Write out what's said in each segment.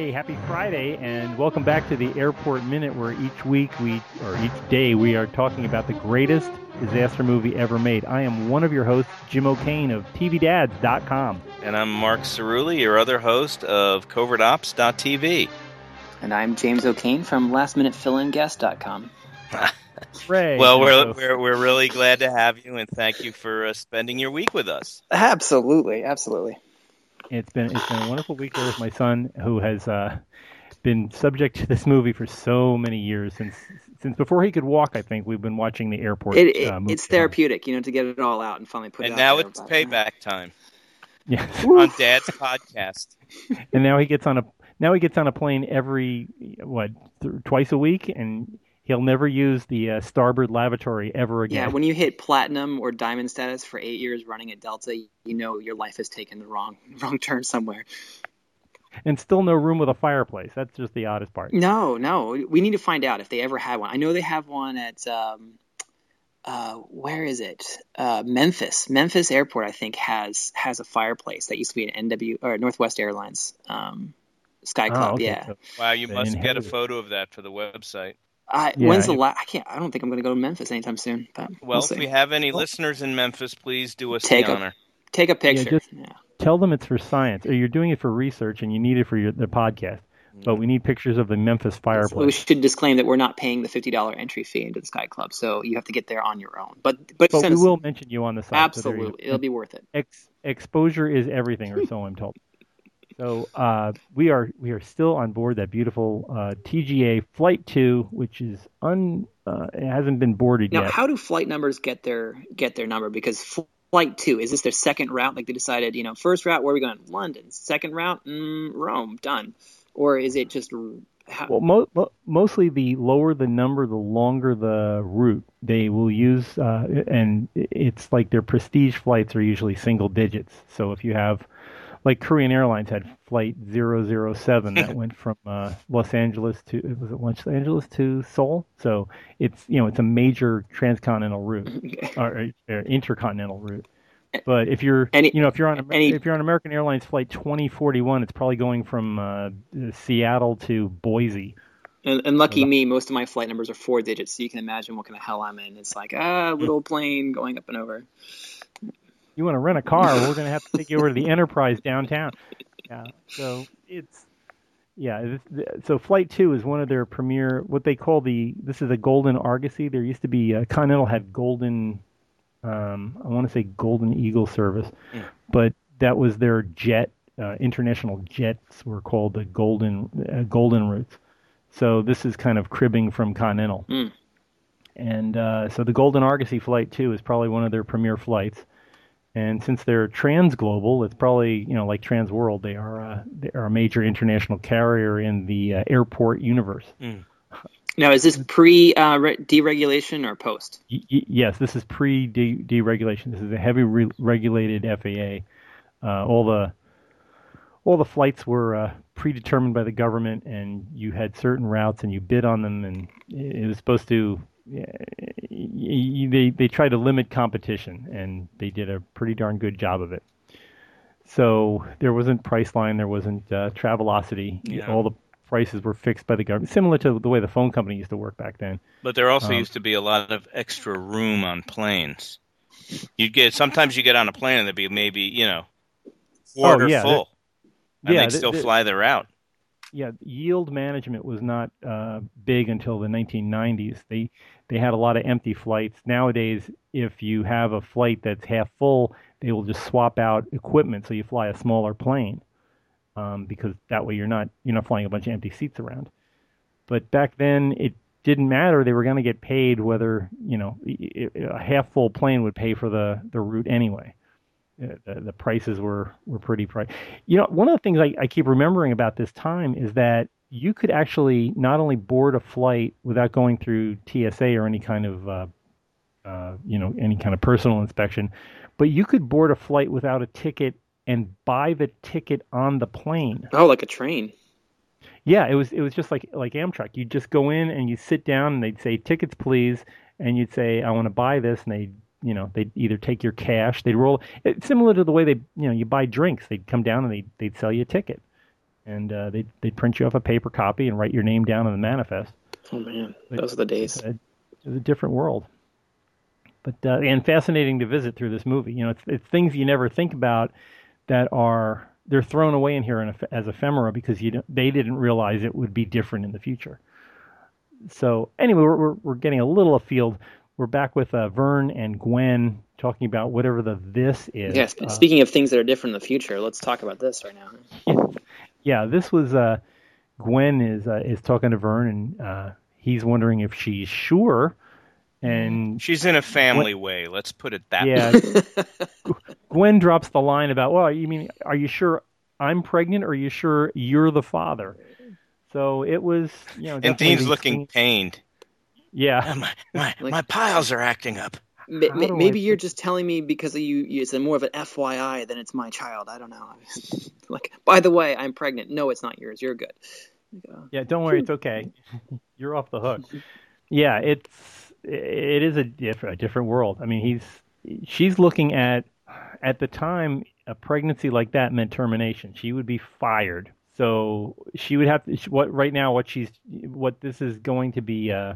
Hey, happy Friday, and welcome back to the Airport Minute, where each week we, or each day, we are talking about the greatest disaster movie ever made. I am one of your hosts, Jim O'Kane of TVDads.com. And I'm Mark Cerulli, your other host of CovertOps.tv. And I'm James O'Kane from LastMinuteFillinGuest.com. Ray. well, we're, we're, we're really glad to have you, and thank you for uh, spending your week with us. Absolutely, absolutely. It's been it's been a wonderful week here with my son, who has uh, been subject to this movie for so many years since since before he could walk. I think we've been watching the airport. It, it, uh, it's therapeutic, you know, to get it all out and finally put it in. and it. now out it's there, payback time. Yeah, on Dad's podcast. And now he gets on a now he gets on a plane every what th- twice a week, and he'll never use the uh, starboard lavatory ever again. Yeah, when you hit platinum or diamond status for eight years running at Delta, you know your life has taken the wrong wrong turn somewhere. and still no room with a fireplace. That's just the oddest part. No, no, we need to find out if they ever had one. I know they have one at um, uh, where is it? Uh, Memphis. Memphis Airport, I think, has has a fireplace that used to be an NW or Northwest Airlines um, Sky Oh, Club. okay, yeah. Wow, you They must get a inherited. photo of that for the website. I, Yeah, when's the last? I can't. I don't think I'm going to go to Memphis anytime soon. But Well, we'll if we have any listeners in Memphis, please do us Take the a- honor. Take a picture. just- Yeah. Tell them it's for science, or you're doing it for research, and you need it for your the podcast. Mm-hmm. But we need pictures of the Memphis So we should disclaim that we're not paying the fifty dollar entry fee into the Sky Club, so you have to get there on your own. But but, But send we will mention you on the site. so there you go. absolutely, it'll be worth it. Ex- exposure is everything, or so I'm told. So uh, we are we are still on board that beautiful uh, TGA Flight Two, which is un uh, it hasn't been boarded Now, yet. Now, how do flight numbers get their get their number? Because flight two is this their second route? Like they decided, you know, first route where are we going? London. Second route, mm, Rome. Done. Or is it just? How, Well, mo- mo- mostly the lower the number, the longer the route. They will use, uh, and it's like their prestige flights are usually single digits. So if you have, like Korean Airlines had flight 007 that went from uh, Los Angeles to was it Los Angeles to Seoul. So it's you know it's a major transcontinental route or, or intercontinental route. But if you're, Any- you know, if you're on any- if you're on American Airlines flight 2041, it's probably going from uh, Seattle to Boise. and, and lucky me, most of my flight numbers are four digits, so you can imagine what kind of hell I'm in. It's like ah, little plane going up and over. You want to rent a car? we're going to have to take you over to the Enterprise downtown. Yeah. So it's yeah. So Flight Two is one of their premier. What they call the this is a Golden Argosy. There used to be uh, Continental had Golden. Um, I want to say Golden Eagle service, but that was their jet. Uh, international jets were called the Golden uh, Golden routes. So this is kind of cribbing from Continental. Mm. And uh, so the Golden Argosy Flight 2 is probably one of their premier flights. And since they're transglobal, it's probably you know like Transworld. They are uh, they are a major international carrier in the uh, airport universe. Now, is this pre uh, re- deregulation or post? Y- y- yes, this is pre deregulation. This is a heavy re- regulated FAA. Uh, all the all the flights were uh, predetermined by the government, and you had certain routes, and you bid on them, and it was supposed to. They they tried to limit competition, and they did a pretty darn good job of it. So there wasn't Priceline, there wasn't uh, Travelocity. Yeah. All the prices were fixed by the government, similar to the way the phone company used to work back then. But there also Um, used to be a lot of extra room on planes. You get sometimes you get on a plane and there'd be maybe you know quarter Oh, yeah, full, and yeah, they'd th- still th- fly their route. yeah, yield management was not uh, big until the 1990s. They they had a lot of empty flights. Nowadays, if you have a flight that's half full, they will just swap out equipment so you fly a smaller plane, um, because that way you're not you're not flying a bunch of empty seats around. But back then, it didn't matter. They were going to get paid whether you know a half full plane would pay for the the route anyway. Uh, the, the prices were were pretty. You know, one of the things I, I keep remembering about this time is that you could actually not only board a flight without going through TSA or any kind of uh, uh, you know any kind of personal inspection, but you could board a flight without a ticket and buy the ticket on the plane. Oh, like a train. Yeah, it was it was just like like Amtrak. You just go in and you sit down and they'd say tickets please, and you'd say I want to buy this, and they you know they'd either take your cash, they'd roll it's similar to the way they you know you buy drinks. They'd come down and they they'd sell you a ticket, and uh, they they'd print you off a paper copy and write your name down on the manifest. Oh man, those are the days. It was a different world. But uh, and fascinating to visit through this movie. You know, it's, it's things you never think about that are they're thrown away in here in, as ephemera because you they didn't realize it would be different in the future. So anyway, we're, we're, we're getting a little afield. We're back with uh, Vern and Gwen talking about whatever the this is. Yes. Uh, speaking of things that are different in the future, let's talk about this right now. Yeah, yeah this was uh, Gwen is uh, is talking to Vern and uh, he's wondering if she's sure and she's in a family Gwen, way. Let's put it that yeah, way. Gwen drops the line about, "Well, you mean, are you sure I'm pregnant, or are you sure you're the father?" So it was, you know. And Dean's looking pained. Yeah, my my, like, my piles are acting up. Maybe you're just telling me because you, it's more of an FYI than it's my child. I don't know. like, by the way, I'm pregnant. No, it's not yours. You're good. Yeah, don't worry. It's okay. You're off the hook. Yeah, it's it is a different, a different world. I mean, he's she's looking at at the time a pregnancy like that meant termination. She would be fired. So she would have to, what right now what she's what this is going to be uh,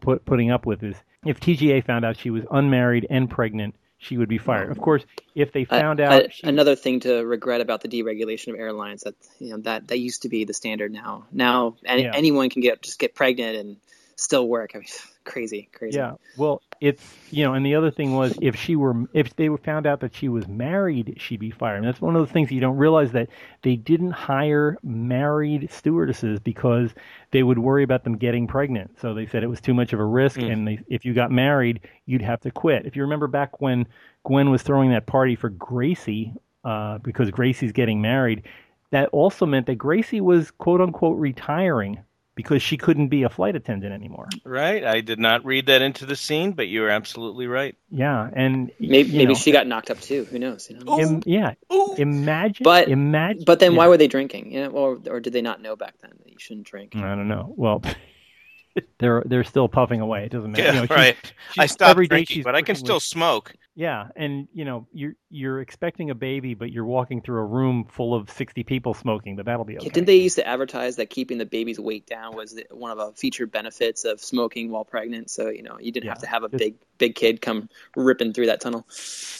put putting up with is if TGA found out she was unmarried and pregnant, she would be fired. Of course, if they found out she, another thing to regret about the deregulation of airlines that you know that that used to be the standard now. Now yeah. anyone can get just get pregnant and still work. I mean, crazy, crazy. Yeah. Well, it's you know, and the other thing was if she were if they were found out that she was married, she'd be fired. And that's one of the things you don't realize that they didn't hire married stewardesses because they would worry about them getting pregnant. So they said it was too much of a risk, mm. and they, if you got married, you'd have to quit. If you remember back when Gwen was throwing that party for Gracie, uh, because Gracie's getting married, that also meant that Gracie was quote unquote retiring because she couldn't be a flight attendant anymore. Right. I did not read that into the scene, but you're absolutely right. Yeah, and maybe, maybe know, she got knocked up too. Who knows? You know? Oh, Im, yeah. Ooh. Imagine. But imagine. But then yeah. why were they drinking? You know, or or did they not know back then that you shouldn't drink? I don't know. Well. they're they're still puffing away. It doesn't matter. Yeah, you know, right. She's, she's, I stopped drinking, but I can still with, smoke. Yeah, and you know you're you're expecting a baby, but you're walking through a room full of sixty people smoking, but that'll be okay. Didn't they used to advertise that keeping the baby's weight down was one of the featured benefits of smoking while pregnant? So you know you didn't yeah, have to have a just, big big kid come ripping through that tunnel.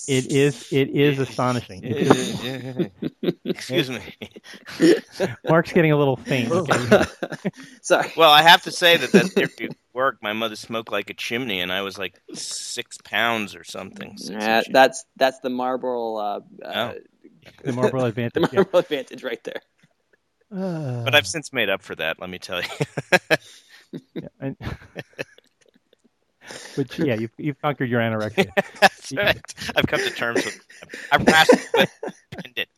It is it is astonishing. Excuse me. Mark's getting a little faint. Okay? Sorry. Well, I have to say that that work, my mother smoked like a chimney, and I was like six pounds or something. Yeah, that's that's the Marlboro. Uh, uh, oh. the Marlboro advantage. the Marlboro yeah. advantage, right there. Uh, but I've since made up for that. Let me tell you. yeah, and, but yeah, you've, you've conquered your anorexia. That's right. I've come to terms with. I've wrestled with it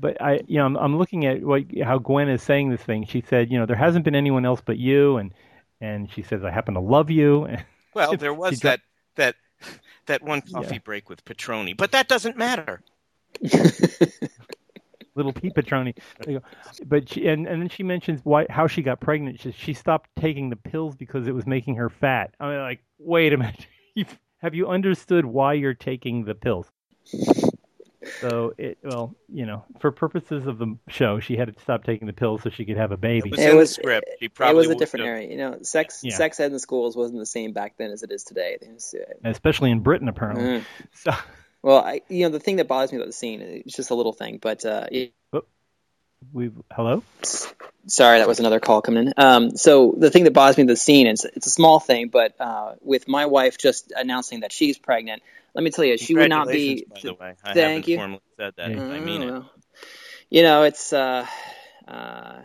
but I, you know, I'm, I'm looking at what how Gwen is saying this thing. She said, you know, there hasn't been anyone else but you, and and she says, I happen to love you. Well, there was that that that one coffee yeah. break with Patroni, but that doesn't matter. Little Pete Patroni, but she, and and then she mentions why how she got pregnant. She she stopped taking the pills because it was making her fat. I mean, like, wait a minute, have you understood why you're taking the pills? So it well, you know, for purposes of the show, she had to stop taking the pills so she could have a baby. It was, it was script. She probably it was a different area. You know, sex yeah. sex ed in the schools wasn't the same back then as it is today. Was, uh, Especially in Britain, apparently. Mm. So. Well, I, you know, the thing that bothers me about the scene, it's just a little thing, but uh, it, we hello. Sorry, that was another call coming in. Um, so the thing that bothers me about the scene, it's it's a small thing, but uh, with my wife just announcing that she's pregnant let me tell you, she would not be. By the way, I thank you. Formally said that. Mm-hmm. I mean it. You know, it's. Uh, uh,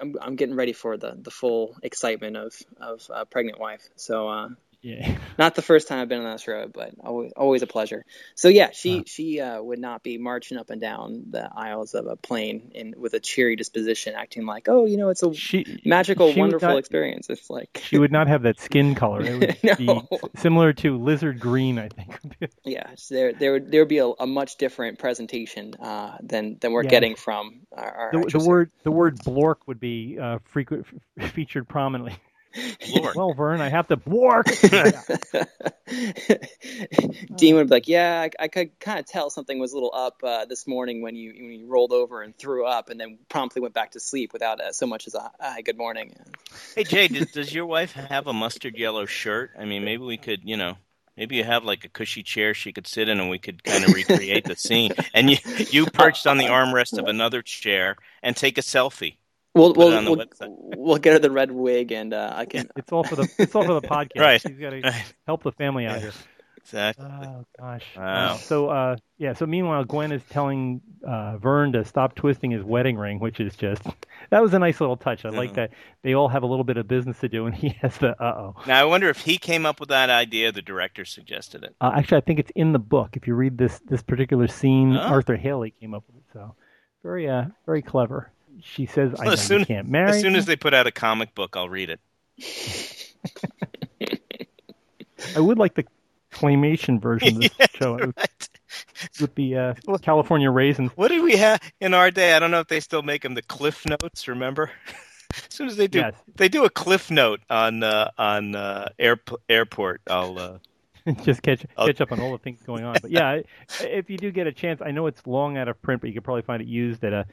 I'm, I'm getting ready for the, the full excitement of of a pregnant wife. So uh, yeah. Not the first time I've been on this road, but always, always a pleasure. So yeah, she she uh, would not be marching up and down the aisles of a plane in with a cheery disposition, acting like, oh, you know, it's a she, magical, she wonderful not, experience. It's like she would not have that skin color. It would no. be similar to lizard green, I think. yeah, so there there would there would be a, a much different presentation uh, than than we're yeah. getting from our, our the, the word the word blork would be uh, frequent featured prominently Lord. Well, Vern, I have to work. Dean would be like, "Yeah, I, I could kind of tell something was a little up uh, this morning when you when you rolled over and threw up, and then promptly went back to sleep without uh, so much as a hi, good morning." Hey Jay, does, does your wife have a mustard yellow shirt? I mean, maybe we could, you know, maybe you have like a cushy chair she could sit in, and we could kind of recreate the scene. And you you perched on the armrest of another chair and take a selfie. We'll we'll we'll, we'll get her the red wig, and uh, I can. it's all for the it's all for the podcast. Right. She's got to Right. help the family out Yeah. here. Exactly. Oh gosh. Wow. Uh, so uh, yeah. So meanwhile, Gwen is telling uh, Vern to stop twisting his wedding ring, which is just that was a nice little touch. I like Mhm. that they all have a little bit of business to do, and he has the uh oh. Now I wonder if he came up with that idea. The director suggested it. Uh, actually, I think it's in the book. If you read this this particular scene, Oh. Arthur Hailey came up with it. So very uh very clever. She says, "I as soon can't marry." as soon as they put out a comic book, I'll read it. I would like the claymation version of this Yeah, show right. with the uh, California raisins. What did we have in our day? I don't know if they still make them the Cliff Notes. Remember? as soon as they do, Yes. they do a Cliff Note on uh, on uh, air, airport. I'll uh, just catch I'll- catch up on all the things going on. But yeah, if you do get a chance, I know it's long out of print, but you could probably find it used at a.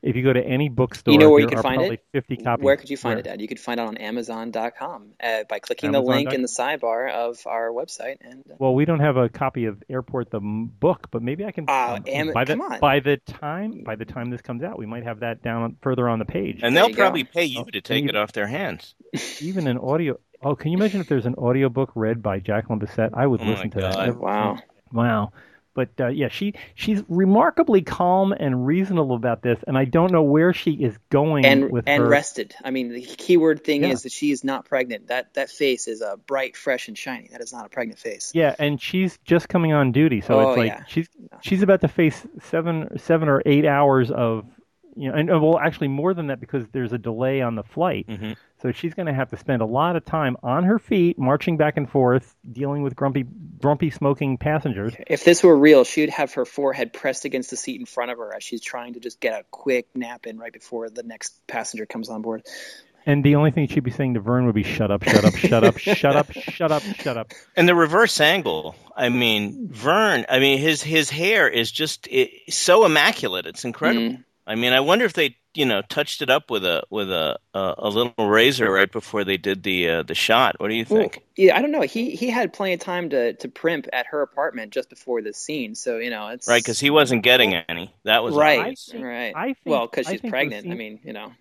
If you go to any bookstore, You know where you can find it? Fifty copies. Where could you find Where? it at? You could find it on Amazon.com uh, by clicking the link in the sidebar of our website. And uh, Well, we don't have a copy of Airport the book, but maybe I can. Ah, um, Am- by the come on. by the time by the time this comes out, we might have that down further on the page. and they'll you go. probably pay you Oh, to take and it off their hands. Even an audio. Oh, can you imagine if there's an audiobook read by Jacqueline Bisset? I would Oh my listen to God. that. wow, Wow. But uh, yeah, she she's remarkably calm and reasonable about this, and I don't know where she is going and with and her. rested. I mean, the keyword thing Yeah. is that she is not pregnant. That that face is uh, bright, fresh, and shiny. That is not a pregnant face. Yeah, and she's just coming on duty, so Oh, it's like yeah. she's she's about to face seven seven or eight hours of you know, and uh, well, actually more than that because there's a delay on the flight. Mhm. So she's going to have to spend a lot of time on her feet, marching back and forth, dealing with grumpy grumpy smoking passengers. If this were real, she would have her forehead pressed against the seat in front of her as she's trying to just get a quick nap in right before the next passenger comes on board. And the only thing she'd be saying to Vern would be, "Shut up, shut up, shut up, shut up, shut up, shut up." And the reverse angle. I mean, Vern. I mean, his his hair is just it, so immaculate. It's incredible. Mm. I mean, I wonder if they, you know, touched it up with a with a a, a little razor right before they did the uh, the shot. What do you Well, think? yeah, I don't know. He he had plenty of time to, to primp at her apartment just before this scene, so you know it's Right, because he wasn't getting any. That was right, obvious. right. I think- well, because she's think the pregnant. I mean, you know,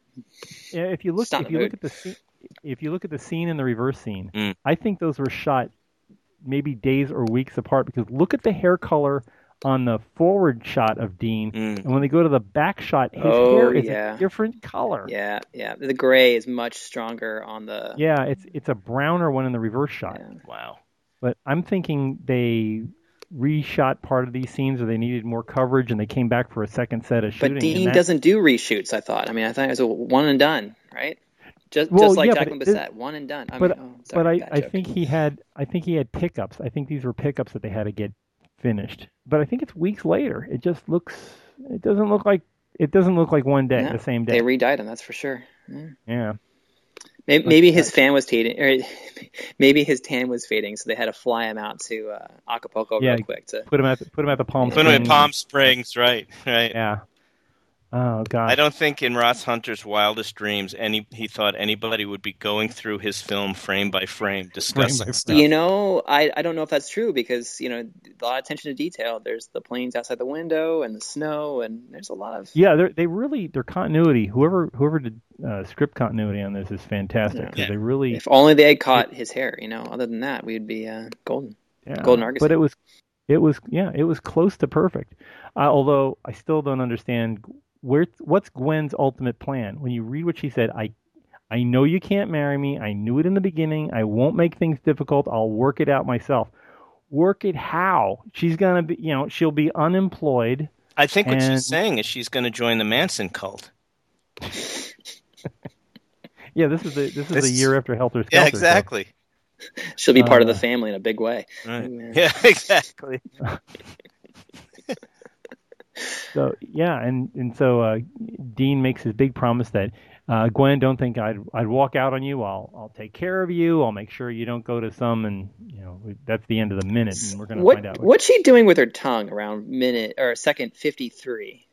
Yeah, if you look, if you the look at the scene, if you look at the scene and the reverse scene, Mm. I think those were shot maybe days or weeks apart because look at the hair color on the forward shot of Dean, Mm. and when they go to the back shot, his Oh, hair is yeah. a different color. yeah, yeah. The gray is much stronger on the. Yeah, it's it's a browner one in the reverse shot. Yeah. Wow. But I'm thinking they reshot part of these scenes, or they needed more coverage, and they came back for a second set of shooting. But Dean that- doesn't do reshoots. I thought. I mean, I thought it was a one and done, right? Just Well, just like yeah, Jacqueline it- Bisset, one and done. I but mean, oh, sorry, but I, I think he had I think he had pickups. I think these were pickups that they had to get finished. But I think it's weeks later. It just looks it doesn't look like it doesn't look like one day, No, the same day. they day. re-dyed him. That's for sure. Yeah. yeah. Maybe, maybe his fan was fading, or maybe his tan was fading, so they had to fly him out to uh, Acapulco Yeah. real quick to. Put him at the, put him at the Palm Put him in Springs. Palm Springs, right? Right. Yeah. Oh god. I don't think in Ross Hunter's wildest dreams any he thought anybody would be going through his film frame by frame discussing by stuff. You know, I, I don't know if that's true because you know a lot of attention to detail. There's the planes outside the window and the snow, and there's a lot of Yeah, they they really their continuity. Whoever whoever did uh, script continuity on this is fantastic because Yeah. they really If only they had caught his hair, you know. Other than that, we'd be uh, golden. Yeah, Golden Argosy. But it was, it was, yeah, it was close to perfect. Uh, although I still don't understand where what's Gwen's ultimate plan. When you read what she said, I, I know you can't marry me. I knew it in the beginning. I won't make things difficult. I'll work it out myself. Work it how? She's gonna be, you know, she'll be unemployed. I think what And- she's saying is she's going to join the Manson cult. Yeah, this is the this is This the year after Helter Skelter. Yeah, so- exactly. She'll be part of the Uh, family in a big way. Right. Yeah. Yeah, exactly. So yeah, and and so uh, Dean makes his big promise that uh, Gwen, don't think I'd I'd walk out on you. I'll I'll take care of you. I'll make sure you don't go to some and you know that's the end of the minute, and we're gonna what, find out. What's she doing with her tongue around minute or second fifty three?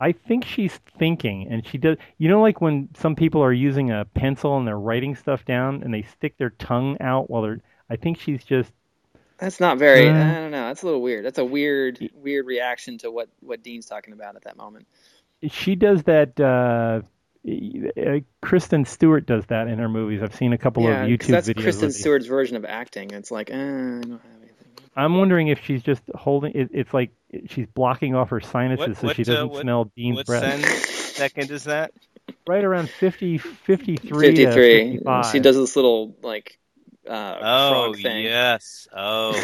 I think she's thinking, and she does. You know, like when some people are using a pencil and they're writing stuff down, and they stick their tongue out while they're. I think she's just. That's not very. Uh, I don't know. That's a little weird. That's a weird, weird reaction to what what Dean's talking about at that moment. She does that. Uh, uh, Kristen Stewart does that in her movies. I've seen a couple yeah, of 'cause YouTube that's videos. Kristen Stewart's version of acting. It's like, uh, I don't have anything. I'm wondering if she's just holding. It, it's like she's blocking off her sinuses What- so what, she uh, doesn't what- smell Dean's What breath. sen- second is that? Right around 50, 53 53. 55. She does this little like uh, Oh frog thing. yes. Oh,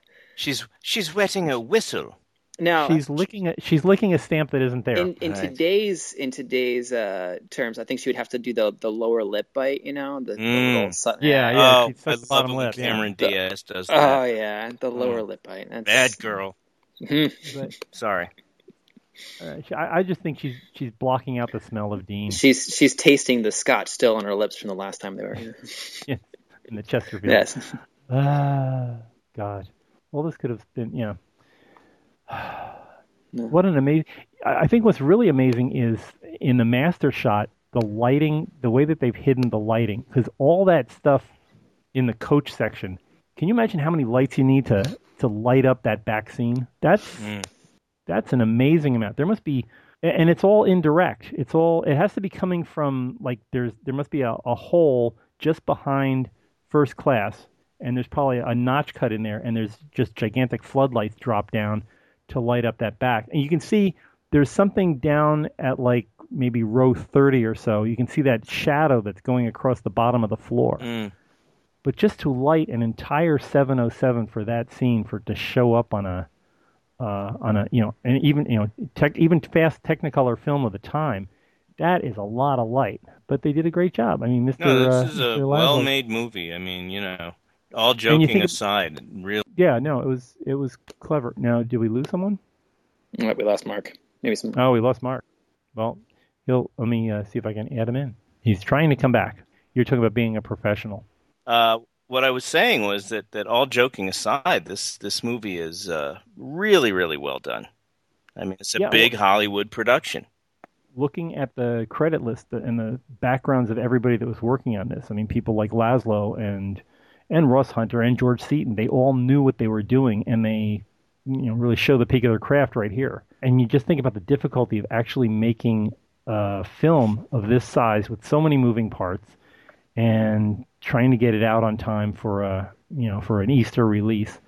she's she's wetting a whistle. now, She's licking a she's licking a stamp that isn't there. in, in Right. today's in today's uh, terms, I think she would have to do the the lower lip bite. You know, the, the Mm. little su- Yeah, yeah. oh, she I sucks the love bottom it when lip, yeah. Cameron The- Diaz does Oh that. yeah, the lower lip bite. That's, Bad girl. But, Sorry. uh, I, I just think she's she's blocking out the smell of Dean She's she's tasting the scotch still on her lips from the last time they were here. In the Chesterfield. yes. Ah, God. Well, this could have been, yeah. No. What an amazing. I I think what's really amazing is in the master shot, the lighting, the way that they've hidden the lighting, because all that stuff in the coach section. Can you imagine how many lights you need to to light up that back scene? That's Mm. that's an amazing amount. There must be, and it's all indirect. It's all. It has to be coming from like there's there must be a, a hole just behind first class, and there's probably a notch cut in there, and there's just gigantic floodlights drop down to light up that back, and you can see there's something down at like maybe row 30 or so. You can see that shadow that's going across the bottom of the floor Mm. but just to light an entire 707 for that scene for it to show up on a uh, on a you know and even you know tech, even fast Technicolor film of the time, that is a lot of light. But they did a great job. I mean, Mr. No, uh, this is a well-made movie. I mean, you know, all joking think aside, real. Yeah, no, it was it was clever. Now, did we lose someone? Right, we lost Mark. Maybe some. Oh, we lost Mark. Well, he'll let me uh, see if I can add him in. He's trying to come back. You're talking about being a professional. Uh, what I was saying was that, that all joking aside, this this movie is uh, really really well done. I mean, it's a Yeah, big Hollywood production. Looking at the credit list and the backgrounds of everybody that was working on this, I mean, people like Laszlo and and Ross Hunter and George Seaton, they all knew what they were doing, and they you know really show the peak of their craft right here. And you just think about the difficulty of actually making a film of this size with so many moving parts and trying to get it out on time for a you know for an Easter release.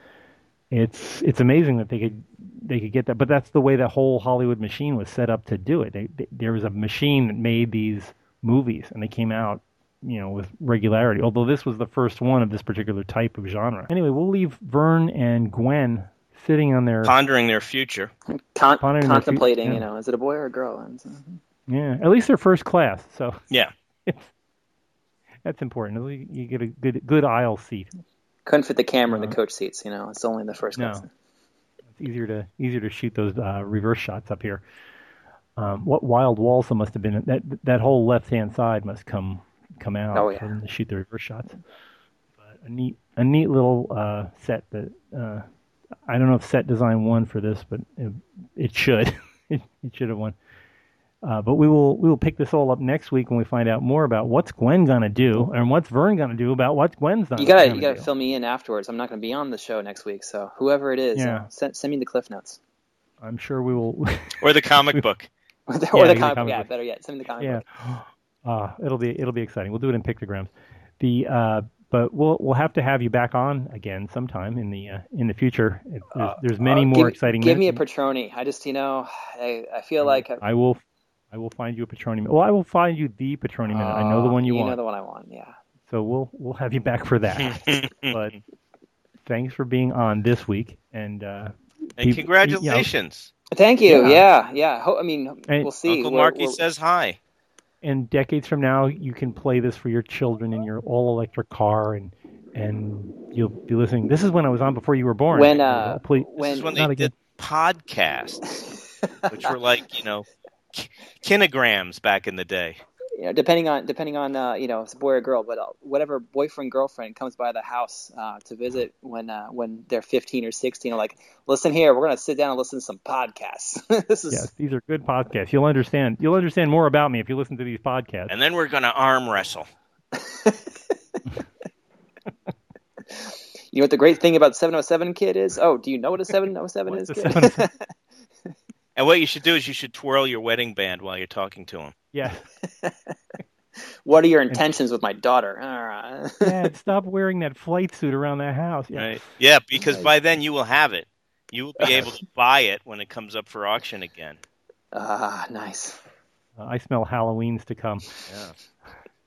It's it's amazing that they could they could get that, but that's the way the whole Hollywood machine was set up to do it. They, they, there was a machine that made these movies, and they came out, you know, with regularity. Although this was the first one of this particular type of genre. Anyway, we'll leave Vern and Gwen sitting on their Pondering their future. Con- Pondering their contemplating, feet, you know, is it a boy or a girl? And so- mm-hmm. yeah, at least they're first class, so Yeah. it's that's important. You get a good good aisle seat. Couldn't fit the camera in Uh, the coach seats, you know. It's only in the first No. class. It's easier to easier to shoot those uh, reverse shots up here. Um, what wild walls there must have been that that whole left hand side must come come out Oh, yeah. for them to shoot the reverse shots. But a neat a neat little uh, set that uh, I don't know if set design won for this, but it, it should it, it should have won. Uh, but we will we will pick this all up next week when we find out more about what's Gwen gonna do and what's Vern gonna do about what Gwen's not. You gotta gonna you gotta do. fill me in afterwards. I'm not gonna be on the show next week, so whoever it is, Yeah. uh, send, send me the cliff notes I'm sure we will. Or the comic book. or the, Yeah, or the the comic. comic yeah, book. better yet, send me the comic yeah. book. Uh, it'll be it'll be exciting. We'll do it in pictograms. The uh, but we'll we'll have to have you back on again sometime in the uh, in the future. It, there's, there's many Uh, more give, exciting. Give me a minutes. Patroni. I just you know I I feel like I will I will find you a Patroni. Well, I will find you the Patroni minute. I know the one you, you want. know the one I want. Yeah. So we'll we'll have you back for that. but thanks for being on this week and uh, And Peop- congratulations. Thank you. Yeah. Yeah, yeah. Ho- I mean, And- we'll see. Uncle We're- Marky we're- says hi. and decades from now you can play this for your children in your all electric car and and you'll be listening. This is when I was on before you were born. When, uh, Please- This when is when not they again. did podcasts, which were like, you know, ki- kinograms back in the day. you know, depending on depending on uh, you know if it's a boy or girl, but uh, whatever boyfriend girlfriend comes by the house uh, to visit when uh, when they're 15 or 16, are like, listen here, we're gonna sit down and listen to some podcasts. this is Yes, these are good podcasts. You'll understand. You'll understand more about me if you listen to these podcasts. And then we're going to arm wrestle. you know what the great thing about 707 kid is? Oh, do you know what a 707 What's is? A kid? 707? And what you should do is you should twirl your wedding band while you're talking to him. yeah. what are your intentions with my daughter? All right. Dad, stop wearing that flight suit around that house. Yeah. Right? Yeah, because Right. by then you will have it. You will be able to buy it when it comes up for auction again. Ah, nice. Uh, I smell Halloween's to come. Yeah.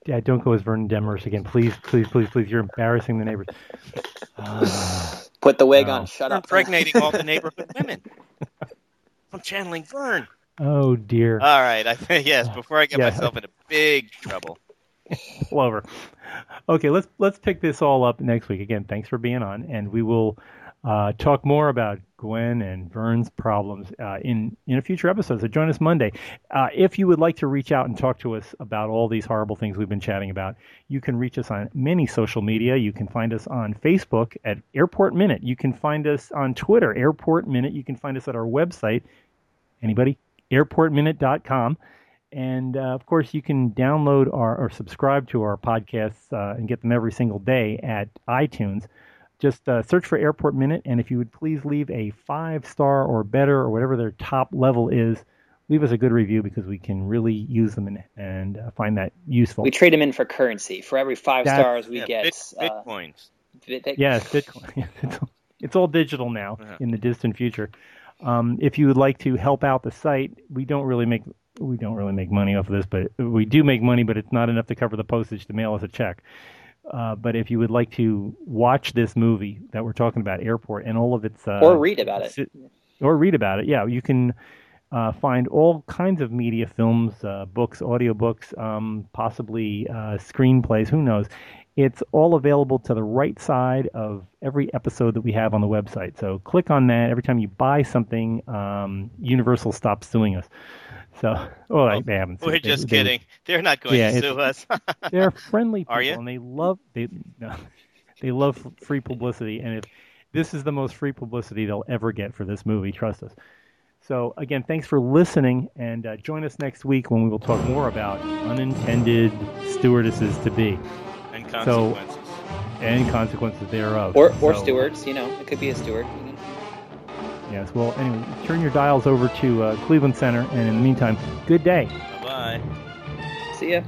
Dad, don't go as Vernon Demerest again. Please, please, please, please. You're embarrassing the neighbors. Ah, Put the wig No. on. Shut You're up. impregnating all the neighborhood women. I'm channeling Vern. oh, dear. All right. I yes. Uh, before I get Yeah. myself into big trouble. Clover. Okay, let's let's pick this all up next week. Again, thanks for being on, and we will uh, talk more about Gwen and Vern's problems uh, in in a future episode. So join us Monday. Uh, if you would like to reach out and talk to us about all these horrible things we've been chatting about, you can reach us on many social media. You can find us on Facebook at Airport Minute. You can find us on Twitter, Airport Minute. You can find us at our website. Anybody? AirportMinute.com. And uh, of course, you can download our, or subscribe to our podcasts uh, and get them every single day at iTunes. Just uh, search for Airport Minute, and if you would please leave a five star or better, or whatever their top level is, leave us a good review because we can really use them and, and uh, find that useful. We trade them in for currency. For every five That's- stars we Yeah, get, bit, uh, bitcoins. bit- bit- Yes, Bitcoin. it's, it's all digital now Yeah. in the distant future. Um, if you would like to help out the site, we don't really make we don't really make money off of this, but we do make money, but it's not enough to cover the postage to mail us a check. Uh, but if you would like to watch this movie that we're talking about, Airport, and all of its uh, or read about it. or read about it, yeah, you can uh, find all kinds of media, films, uh, books, audiobooks, um, possibly uh, screenplays. Who knows? It's all available to the right side of every episode that we have on the website. So click on that. Every time you buy something, um, Universal stops suing us. So, oh, they- they haven't. sued. We're They- just they- kidding. They're not going Yeah, to sue us. they're friendly people, Are you? and they love they no, they love free publicity. And if this is the most free publicity they'll ever get for this movie, trust us. So again, thanks for listening, and uh, join us next week when we will talk more about unintended stewardesses to be and consequences. and consequences thereof. Or or So, stewards, you know, it could be a steward. You know. Yes. Well, anyway, turn your dials over to uh, Cleveland Center, and in the meantime, good day. Bye. See ya.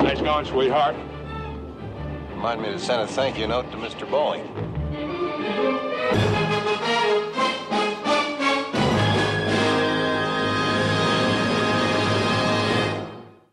Nice going, sweetheart. Remind me to send a thank you note to Mr. Boeing.